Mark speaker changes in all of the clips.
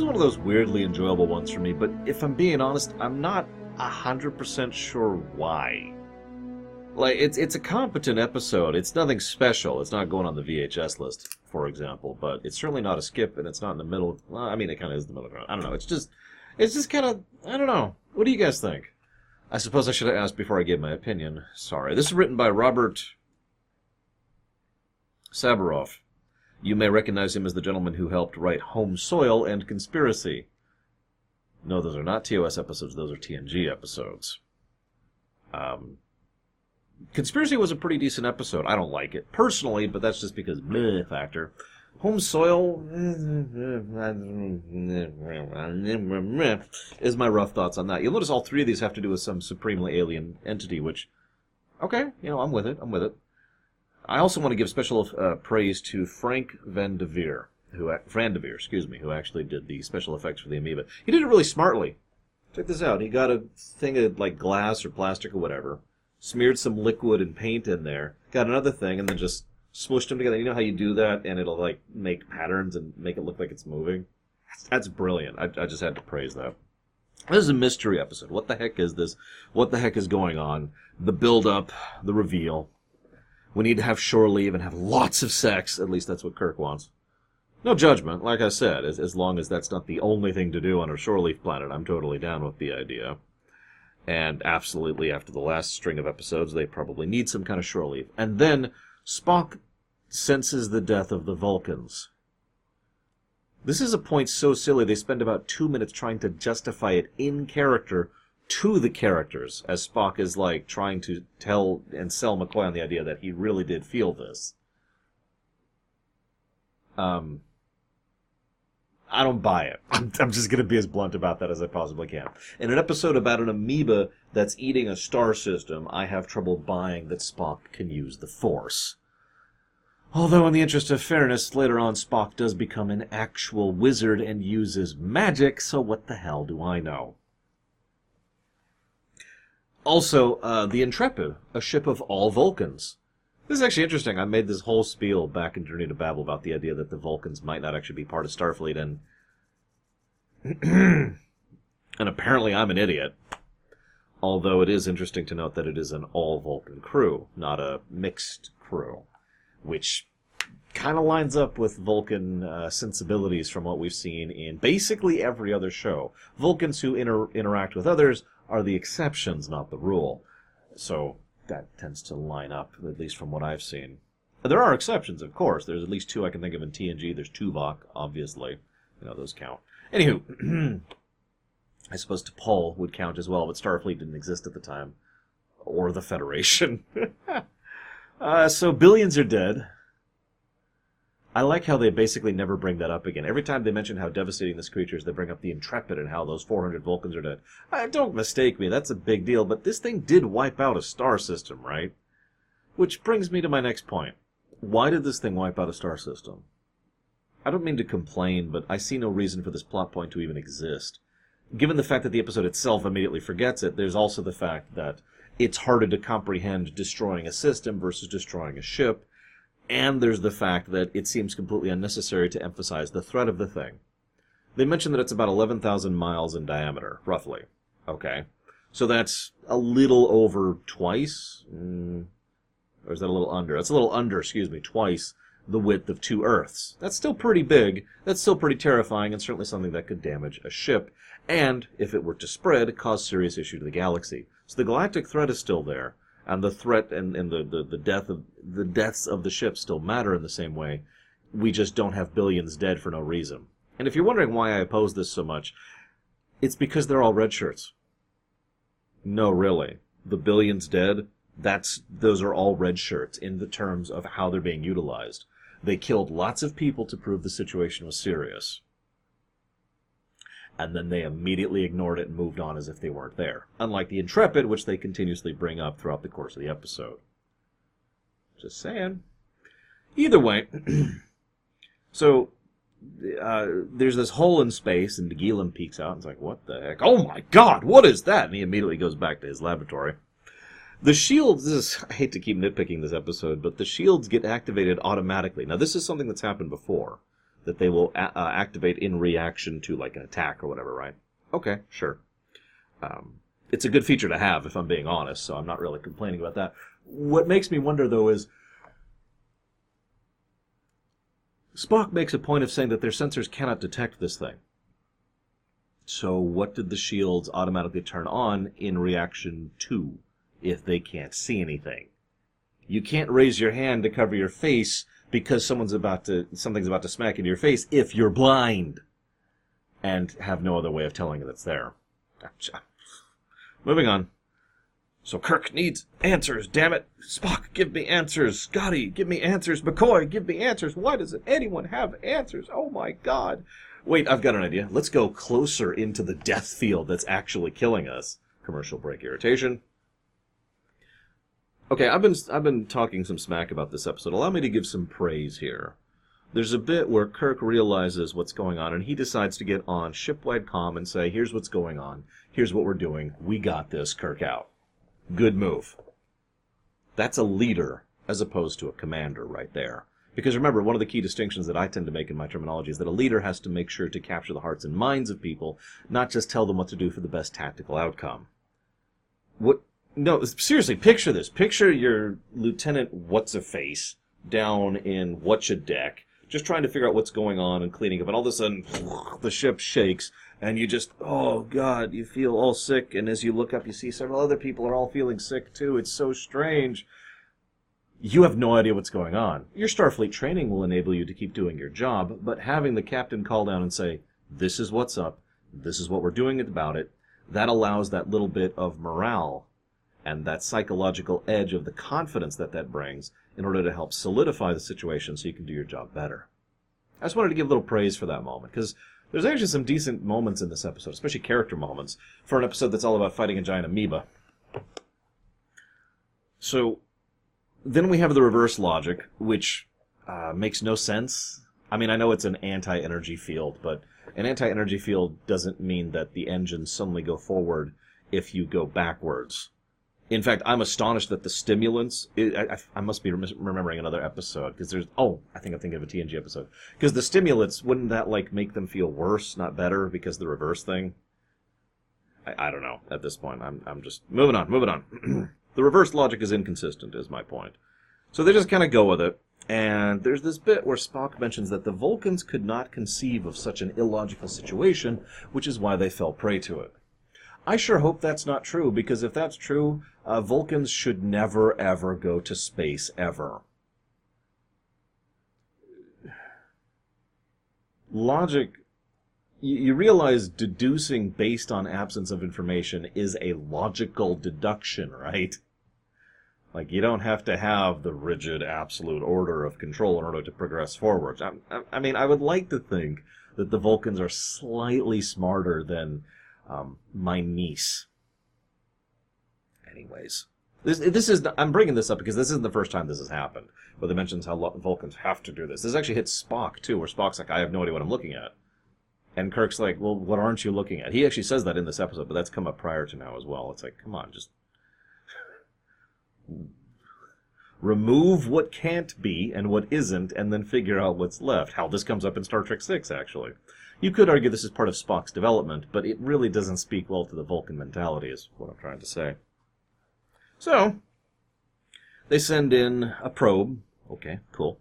Speaker 1: Is one of those weirdly enjoyable ones for me, but if I'm being honest, I'm not 100% sure why. Like, it's, it's a competent episode. It's nothing special. It's not going on the VHS list, for example, but it's certainly not a skip, and it's not in the middle. Well, I mean, it kind of is the middle ground. I don't know. It's just, it's just kind of, I don't know. What do you guys think? I suppose I should have asked before I gave my opinion. Sorry. This is written by Robert Sabaroff. You may recognize him as the gentleman who helped write Home Soil and Conspiracy. No, those are not TOS episodes, those are TNG episodes. Um, Conspiracy was a pretty decent episode. I don't like it personally, but that's just because meh factor. Home soil is my rough thoughts on that. You'll notice all three of these have to do with some supremely alien entity, which, okay, you know, I'm with it. I'm with it. I also want to give special uh, praise to Frank Van who Van excuse me, who actually did the special effects for the amoeba. He did it really smartly. Check this out. He got a thing of like glass or plastic or whatever, smeared some liquid and paint in there, got another thing, and then just smushed them together. You know how you do that, and it'll like make patterns and make it look like it's moving. That's brilliant. I, I just had to praise that. This is a mystery episode. What the heck is this? What the heck is going on? The build up, the reveal. We need to have shore leave and have lots of sex. At least that's what Kirk wants. No judgment, like I said, as, as long as that's not the only thing to do on a shore leave planet, I'm totally down with the idea. And absolutely, after the last string of episodes, they probably need some kind of shore leave. And then Spock senses the death of the Vulcans. This is a point so silly they spend about two minutes trying to justify it in character to the characters as Spock is like trying to tell and sell McCoy on the idea that he really did feel this. Um, I don't buy it. I'm, I'm just going to be as blunt about that as I possibly can. In an episode about an amoeba that's eating a star system, I have trouble buying that Spock can use the Force. Although, in the interest of fairness, later on Spock does become an actual wizard and uses magic, so what the hell do I know? Also, uh, the Intrepid, a ship of all Vulcans. This is actually interesting. I made this whole spiel back in Journey to Babel about the idea that the Vulcans might not actually be part of Starfleet, and and apparently I'm an idiot. Although it is interesting to note that it is an all Vulcan crew, not a mixed crew, which kind of lines up with Vulcan uh, sensibilities from what we've seen in basically every other show. Vulcans who inter- interact with others are the exceptions, not the rule. So that tends to line up, at least from what I've seen. There are exceptions, of course. There's at least two I can think of in TNG. There's Tuvok, obviously. You know, those count. Anywho, I suppose T'Pol would count as well, but Starfleet didn't exist at the time. Or the Federation. uh, so billions are dead. I like how they basically never bring that up again. Every time they mention how devastating this creature is, they bring up the Intrepid and how those 400 Vulcans are dead. Uh, don't mistake me, that's a big deal, but this thing did wipe out a star system, right? Which brings me to my next point. Why did this thing wipe out a star system? I don't mean to complain, but I see no reason for this plot point to even exist. Given the fact that the episode itself immediately forgets it, there's also the fact that it's harder to comprehend destroying a system versus destroying a ship, and there's the fact that it seems completely unnecessary to emphasize the threat of the thing. They mention that it's about 11,000 miles in diameter, roughly. Okay. So that's a little over twice, mm, or is that a little under? That's a little under, excuse me, twice the width of two Earths. That's still pretty big. That's still pretty terrifying, and certainly something that could damage a ship, and, if it were to spread, cause serious issue to the galaxy. So the galactic threat is still there and the threat and, and the, the, the death of the deaths of the ships still matter in the same way. We just don't have billions dead for no reason. And if you're wondering why I oppose this so much, it's because they're all red shirts. No, really. The billions dead, that's those are all red shirts in the terms of how they're being utilized. They killed lots of people to prove the situation was serious and then they immediately ignored it and moved on as if they weren't there. Unlike the Intrepid, which they continuously bring up throughout the course of the episode. Just saying. Either way, so uh, there's this hole in space, and Nagilum peeks out and like, "What the heck? Oh my God, what is that?" And he immediately goes back to his laboratory. The shields. Is, I hate to keep nitpicking this episode, but the shields get activated automatically. Now, this is something that's happened before. That they will a- uh, activate in reaction to like an attack or whatever, right? Okay, sure. Um, it's a good feature to have, if I'm being honest. So I'm not really complaining about that. What makes me wonder though is Spock makes a point of saying that their sensors cannot detect this thing. So what did the shields automatically turn on in reaction to if they can't see anything? You can't raise your hand to cover your face because someone's about to something's about to smack into your face if you're blind and have no other way of telling it it's there. Moving on. So Kirk needs answers, damn it. Spock, give me answers. Scotty, give me answers. McCoy, give me answers. Why doesn't anyone have answers? Oh my god. Wait, I've got an idea. Let's go closer into the death field that's actually killing us. Commercial break irritation. Okay, I've been I've been talking some smack about this episode. Allow me to give some praise here. There's a bit where Kirk realizes what's going on and he decides to get on shipwide comm and say, "Here's what's going on. Here's what we're doing. We got this. Kirk out." Good move. That's a leader as opposed to a commander right there. Because remember, one of the key distinctions that I tend to make in my terminology is that a leader has to make sure to capture the hearts and minds of people, not just tell them what to do for the best tactical outcome. What? No, seriously, picture this. Picture your Lieutenant What's a Face down in What's a Deck, just trying to figure out what's going on and cleaning up, and all of a sudden, the ship shakes, and you just, oh God, you feel all sick, and as you look up, you see several other people are all feeling sick too. It's so strange you have no idea what's going on. Your Starfleet training will enable you to keep doing your job, but having the captain call down and say, This is what's up, this is what we're doing about it, that allows that little bit of morale and that psychological edge of the confidence that that brings in order to help solidify the situation so you can do your job better. I just wanted to give a little praise for that moment because there's actually some decent moments in this episode, especially character moments, for an episode that's all about fighting a giant amoeba. So, then we have the reverse logic, which uh, makes no sense. I mean, I know it's an anti-energy field, but an anti-energy field doesn't mean that the engines suddenly go forward if you go backwards. In fact, I'm astonished that the stimulants. I, I, I must be remembering another episode because there's. Oh, I think I'm thinking of a TNG episode. Because the stimulants wouldn't that like make them feel worse, not better, because the reverse thing. I, I don't know at this point. I'm I'm just moving on, moving on. The reverse logic is inconsistent, is my point. So they just kind of go with it. And there's this bit where Spock mentions that the Vulcans could not conceive of such an illogical situation, which is why they fell prey to it. I sure hope that's not true, because if that's true, uh, Vulcans should never ever go to space ever. Logic you realize deducing based on absence of information is a logical deduction, right? Like, you don't have to have the rigid absolute order of control in order to progress forwards. I, I mean, I would like to think that the Vulcans are slightly smarter than um, my niece. Anyways. This, this is I'm bringing this up because this isn't the first time this has happened. Where they mentions how Vulcans have to do this. This actually hits Spock too, where Spock's like, "I have no idea what I'm looking at." And Kirk's like, well, what aren't you looking at? He actually says that in this episode, but that's come up prior to now as well. It's like, come on, just remove what can't be and what isn't, and then figure out what's left. How this comes up in Star Trek Six, actually. You could argue this is part of Spock's development, but it really doesn't speak well to the Vulcan mentality, is what I'm trying to say. So, they send in a probe. Okay, cool.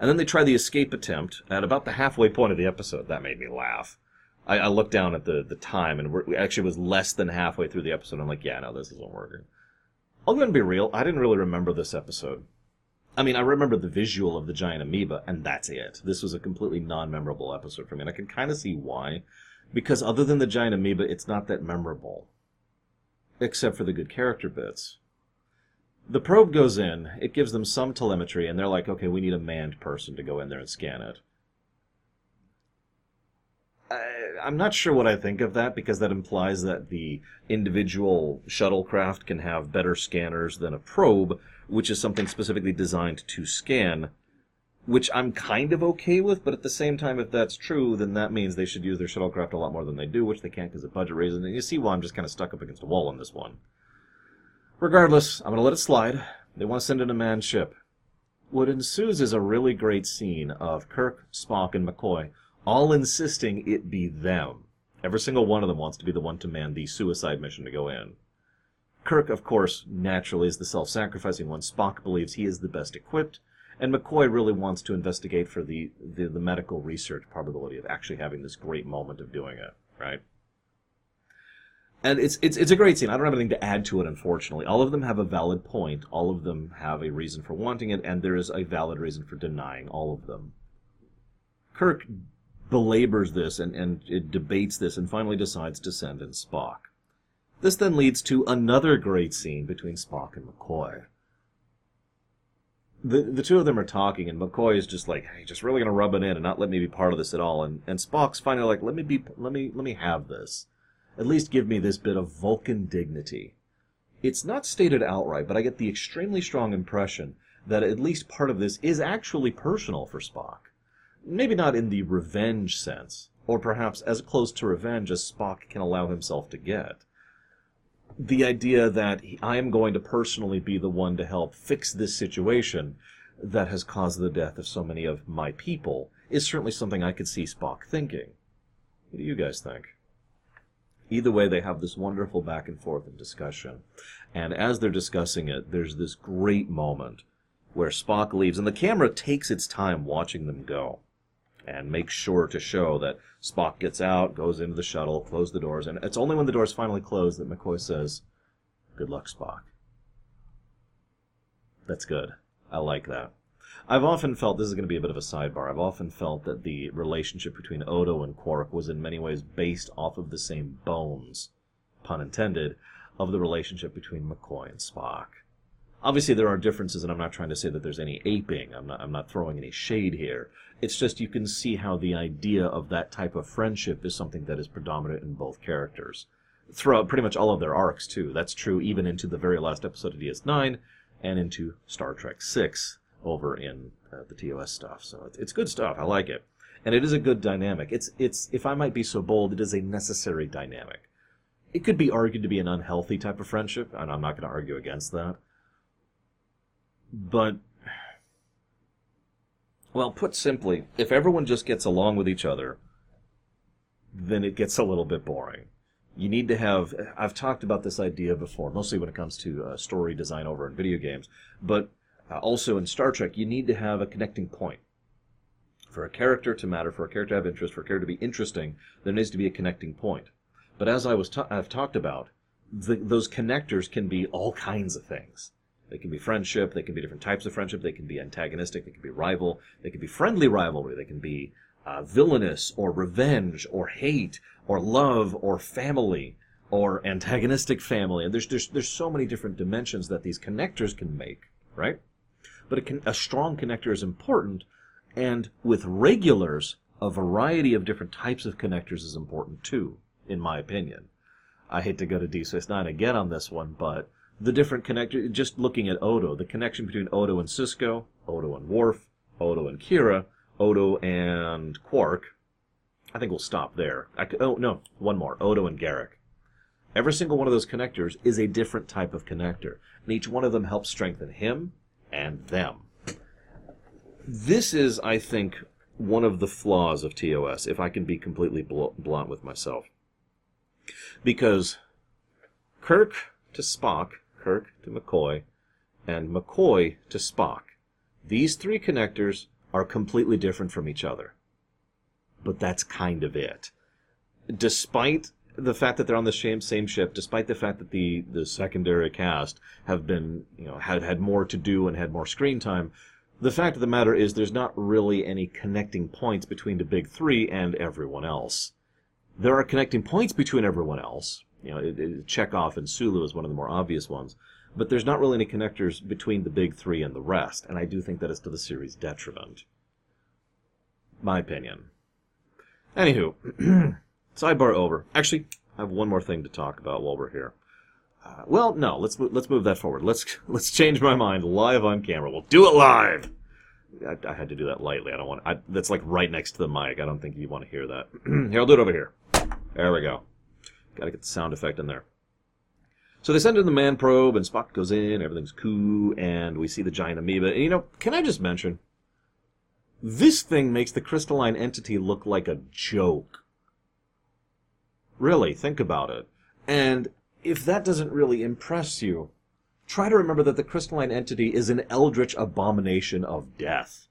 Speaker 1: And then they try the escape attempt at about the halfway point of the episode. That made me laugh. I, I looked down at the, the time, and we actually was less than halfway through the episode. I'm like, yeah, no, this isn't working. I'll go and be real. I didn't really remember this episode. I mean, I remember the visual of the giant amoeba, and that's it. This was a completely non-memorable episode for me, and I can kind of see why. Because other than the giant amoeba, it's not that memorable. Except for the good character bits the probe goes in, it gives them some telemetry, and they're like, okay, we need a manned person to go in there and scan it. I, I'm not sure what I think of that because that implies that the individual shuttlecraft can have better scanners than a probe, which is something specifically designed to scan, which I'm kind of okay with, but at the same time, if that's true, then that means they should use their shuttlecraft a lot more than they do, which they can't because of budget reasons. And you see why I'm just kind of stuck up against a wall on this one. Regardless, I'm going to let it slide. They want to send in a manned ship. what ensues is a really great scene of Kirk, Spock, and McCoy all insisting it be them. Every single one of them wants to be the one to man the suicide mission to go in. Kirk, of course, naturally is the self sacrificing one. Spock believes he is the best equipped, and McCoy really wants to investigate for the, the, the medical research probability of actually having this great moment of doing it, right? and it's it's it's a great scene. I don't have anything to add to it, unfortunately. All of them have a valid point. All of them have a reason for wanting it, and there is a valid reason for denying all of them. Kirk belabors this and, and it debates this and finally decides to send in Spock. This then leads to another great scene between Spock and McCoy. The the two of them are talking, and McCoy is just like, "Hey, just really gonna rub it in and not let me be part of this at all." And and Spock's finally like, "Let me be, let me let me have this." At least give me this bit of Vulcan dignity. It's not stated outright, but I get the extremely strong impression that at least part of this is actually personal for Spock. Maybe not in the revenge sense, or perhaps as close to revenge as Spock can allow himself to get. The idea that I am going to personally be the one to help fix this situation that has caused the death of so many of my people is certainly something I could see Spock thinking. What do you guys think? Either way, they have this wonderful back and forth and discussion. And as they're discussing it, there's this great moment where Spock leaves, and the camera takes its time watching them go and makes sure to show that Spock gets out, goes into the shuttle, close the doors, and it's only when the doors finally close that McCoy says, Good luck, Spock. That's good. I like that. I've often felt this is going to be a bit of a sidebar. I've often felt that the relationship between Odo and Quark was in many ways based off of the same bones, pun intended, of the relationship between McCoy and Spock. Obviously, there are differences, and I'm not trying to say that there's any aping. I'm not, I'm not throwing any shade here. It's just you can see how the idea of that type of friendship is something that is predominant in both characters. Throughout pretty much all of their arcs, too. That's true even into the very last episode of DS9 and into Star Trek 6 over in uh, the TOS stuff. So it's, it's good stuff. I like it, and it is a good dynamic. It's it's if I might be so bold, it is a necessary dynamic. It could be argued to be an unhealthy type of friendship, and I'm not going to argue against that. But well, put simply, if everyone just gets along with each other, then it gets a little bit boring. You need to have. I've talked about this idea before, mostly when it comes to uh, story design over in video games. But uh, also in Star Trek, you need to have a connecting point. For a character to matter, for a character to have interest, for a character to be interesting, there needs to be a connecting point. But as I was ta- I've talked about, the, those connectors can be all kinds of things. They can be friendship, they can be different types of friendship, they can be antagonistic, they can be rival, they can be friendly rivalry, they can be uh, villainous or revenge or hate or love or family or antagonistic family. And there's, there's, there's so many different dimensions that these connectors can make, right? but a, con- a strong connector is important. And with regulars, a variety of different types of connectors is important too, in my opinion. I hate to go to D Space Nine again on this one, but the different connector, just looking at Odo, the connection between Odo and Sisko, Odo and Worf, Odo and Kira, Odo and Quark. I think we'll stop there. I, oh no, one more. Odo and Garak. Every single one of those connectors is a different type of connector, and each one of them helps strengthen him and them. This is, I think, one of the flaws of TOS, if I can be completely bl- blunt with myself. Because Kirk to Spock, Kirk to McCoy, and McCoy to Spock, these three connectors are completely different from each other. But that's kind of it. Despite the fact that they're on the same same ship, despite the fact that the the secondary cast have been you know had had more to do and had more screen time, the fact of the matter is there's not really any connecting points between the big three and everyone else. There are connecting points between everyone else. You know, it, it, Chekov and Sulu is one of the more obvious ones, but there's not really any connectors between the big three and the rest, and I do think that is to the series' detriment. My opinion. Anywho. Sidebar over. Actually, I have one more thing to talk about while we're here. Uh, well, no, let's let's move that forward. Let's let's change my mind live on camera. We'll do it live. I, I had to do that lightly. I don't want. I, that's like right next to the mic. I don't think you want to hear that. here, I'll do it over here. There we go. Got to get the sound effect in there. So they send in the man probe, and Spock goes in. Everything's cool, and we see the giant amoeba. And, you know, can I just mention? This thing makes the crystalline entity look like a joke. Really, think about it. And if that doesn't really impress you, try to remember that the crystalline entity is an eldritch abomination of death.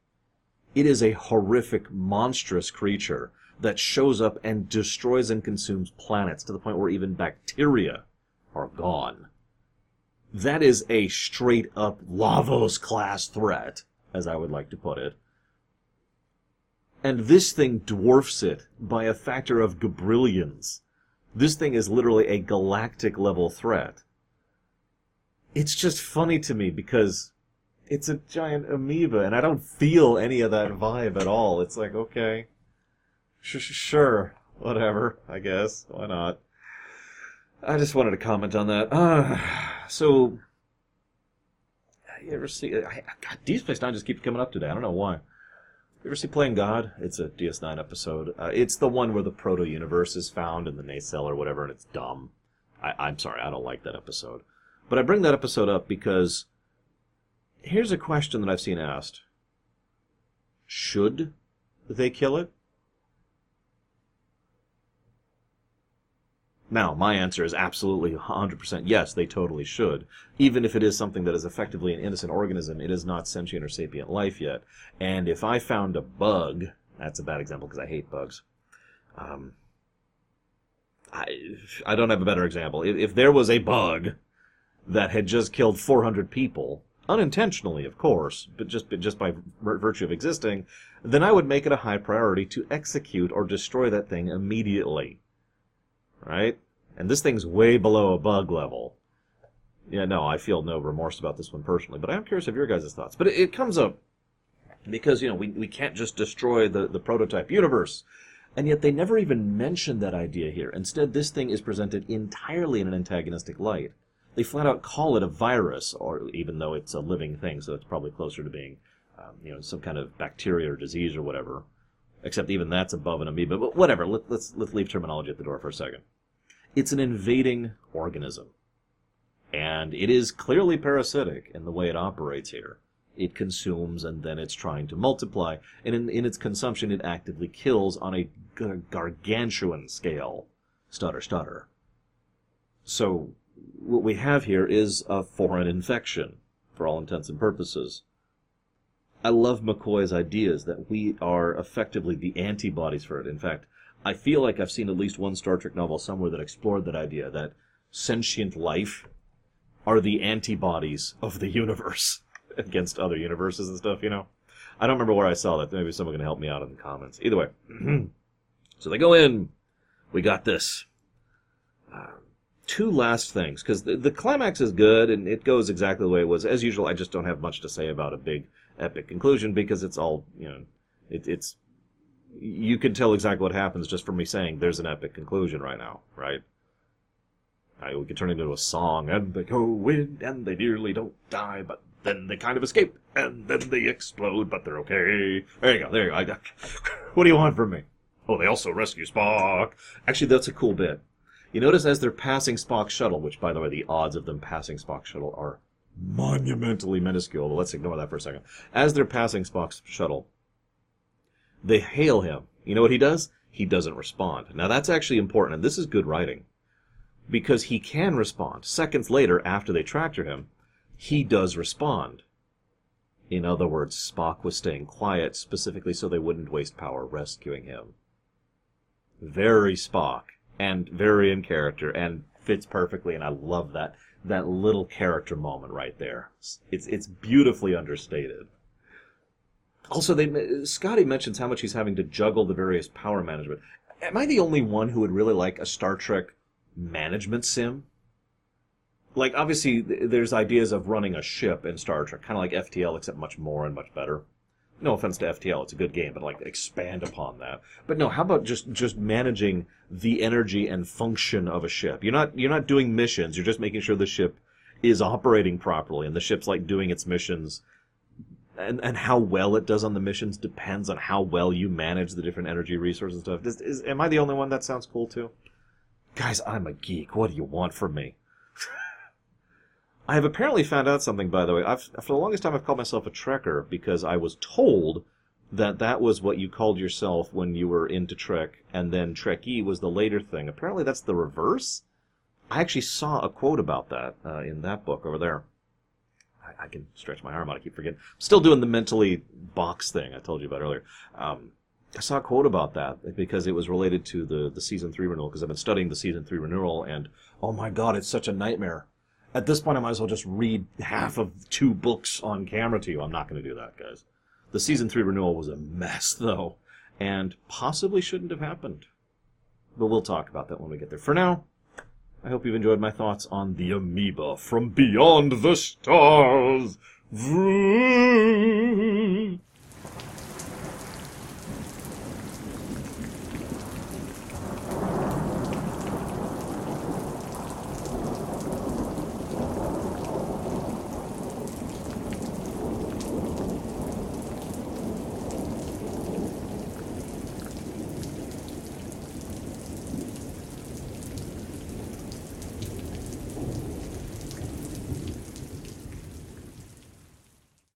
Speaker 1: It is a horrific, monstrous creature that shows up and destroys and consumes planets to the point where even bacteria are gone. That is a straight up Lavos class threat, as I would like to put it. And this thing dwarfs it by a factor of gabrillions. This thing is literally a galactic level threat. It's just funny to me because it's a giant amoeba and I don't feel any of that vibe at all. It's like, okay, sure, whatever, I guess. Why not? I just wanted to comment on that. Uh, so, you ever see? I, God, Deep Space Nine just keeps coming up today. I don't know why. You ever see Playing God? It's a DS9 episode. Uh, it's the one where the proto universe is found in the nacelle or whatever, and it's dumb. I, I'm sorry, I don't like that episode. But I bring that episode up because here's a question that I've seen asked Should they kill it? Now, my answer is absolutely 100% yes, they totally should. Even if it is something that is effectively an innocent organism, it is not sentient or sapient life yet. And if I found a bug, that's a bad example because I hate bugs. Um, I, I don't have a better example. If, if there was a bug that had just killed 400 people, unintentionally, of course, but just just by virtue of existing, then I would make it a high priority to execute or destroy that thing immediately right? And this thing's way below a bug level. Yeah, no, I feel no remorse about this one personally, but I'm curious of your guys' thoughts. But it, it comes up because, you know, we, we can't just destroy the, the prototype universe. And yet they never even mention that idea here. Instead, this thing is presented entirely in an antagonistic light. They flat out call it a virus, or even though it's a living thing, so it's probably closer to being, um, you know, some kind of bacteria or disease or whatever. Except even that's above an amoeba. But whatever. Let, let's let's leave terminology at the door for a second. It's an invading organism, and it is clearly parasitic in the way it operates here. It consumes and then it's trying to multiply, and in, in its consumption, it actively kills on a gar- gargantuan scale. Stutter, stutter. So, what we have here is a foreign infection, for all intents and purposes. I love McCoy's ideas that we are effectively the antibodies for it. In fact, I feel like I've seen at least one Star Trek novel somewhere that explored that idea that sentient life are the antibodies of the universe against other universes and stuff, you know? I don't remember where I saw that. Maybe someone can help me out in the comments. Either way. so they go in. We got this. Uh, two last things, because the, the climax is good and it goes exactly the way it was. As usual, I just don't have much to say about a big epic conclusion because it's all you know it, it's you can tell exactly what happens just from me saying there's an epic conclusion right now right? I, we could turn it into a song and they go in and they nearly don't die but then they kind of escape and then they explode but they're okay. There you go there you go. What do you want from me? Oh they also rescue spock. Actually that's a cool bit. You notice as they're passing spock's shuttle which by the way the odds of them passing spock's shuttle are monumentally minuscule, but let's ignore that for a second. As they're passing Spock's shuttle, they hail him. You know what he does? He doesn't respond. Now that's actually important, and this is good writing. Because he can respond. Seconds later, after they tractor him, he does respond. In other words, Spock was staying quiet specifically so they wouldn't waste power rescuing him. Very Spock, and very in character, and fits perfectly, and I love that that little character moment right there. It's it's beautifully understated. Also, they Scotty mentions how much he's having to juggle the various power management. Am I the only one who would really like a Star Trek management sim? Like, obviously, there's ideas of running a ship in Star Trek, kind of like FTL, except much more and much better no offense to FTL, it's a good game, but like expand upon that. But no, how about just just managing the energy and function of a ship? You're not you're not doing missions. You're just making sure the ship is operating properly, and the ship's like doing its missions. And and how well it does on the missions depends on how well you manage the different energy resources and stuff. Is, is, am I the only one that sounds cool too? Guys, I'm a geek. What do you want from me? I have apparently found out something, by the way. I've, for the longest time, I've called myself a Trekker because I was told that that was what you called yourself when you were into Trek, and then Trekkie was the later thing. Apparently, that's the reverse. I actually saw a quote about that uh, in that book over there. I, I, can stretch my arm out. I keep forgetting. I'm still doing the mentally box thing I told you about earlier. Um, I saw a quote about that because it was related to the, the season three renewal because I've been studying the season three renewal and oh my god, it's such a nightmare. At this point, I might as well just read half of two books on camera to you. I'm not going to do that, guys. The season three renewal was a mess, though, and possibly shouldn't have happened. But we'll talk about that when we get there. For now, I hope you've enjoyed my thoughts on the amoeba from beyond the stars.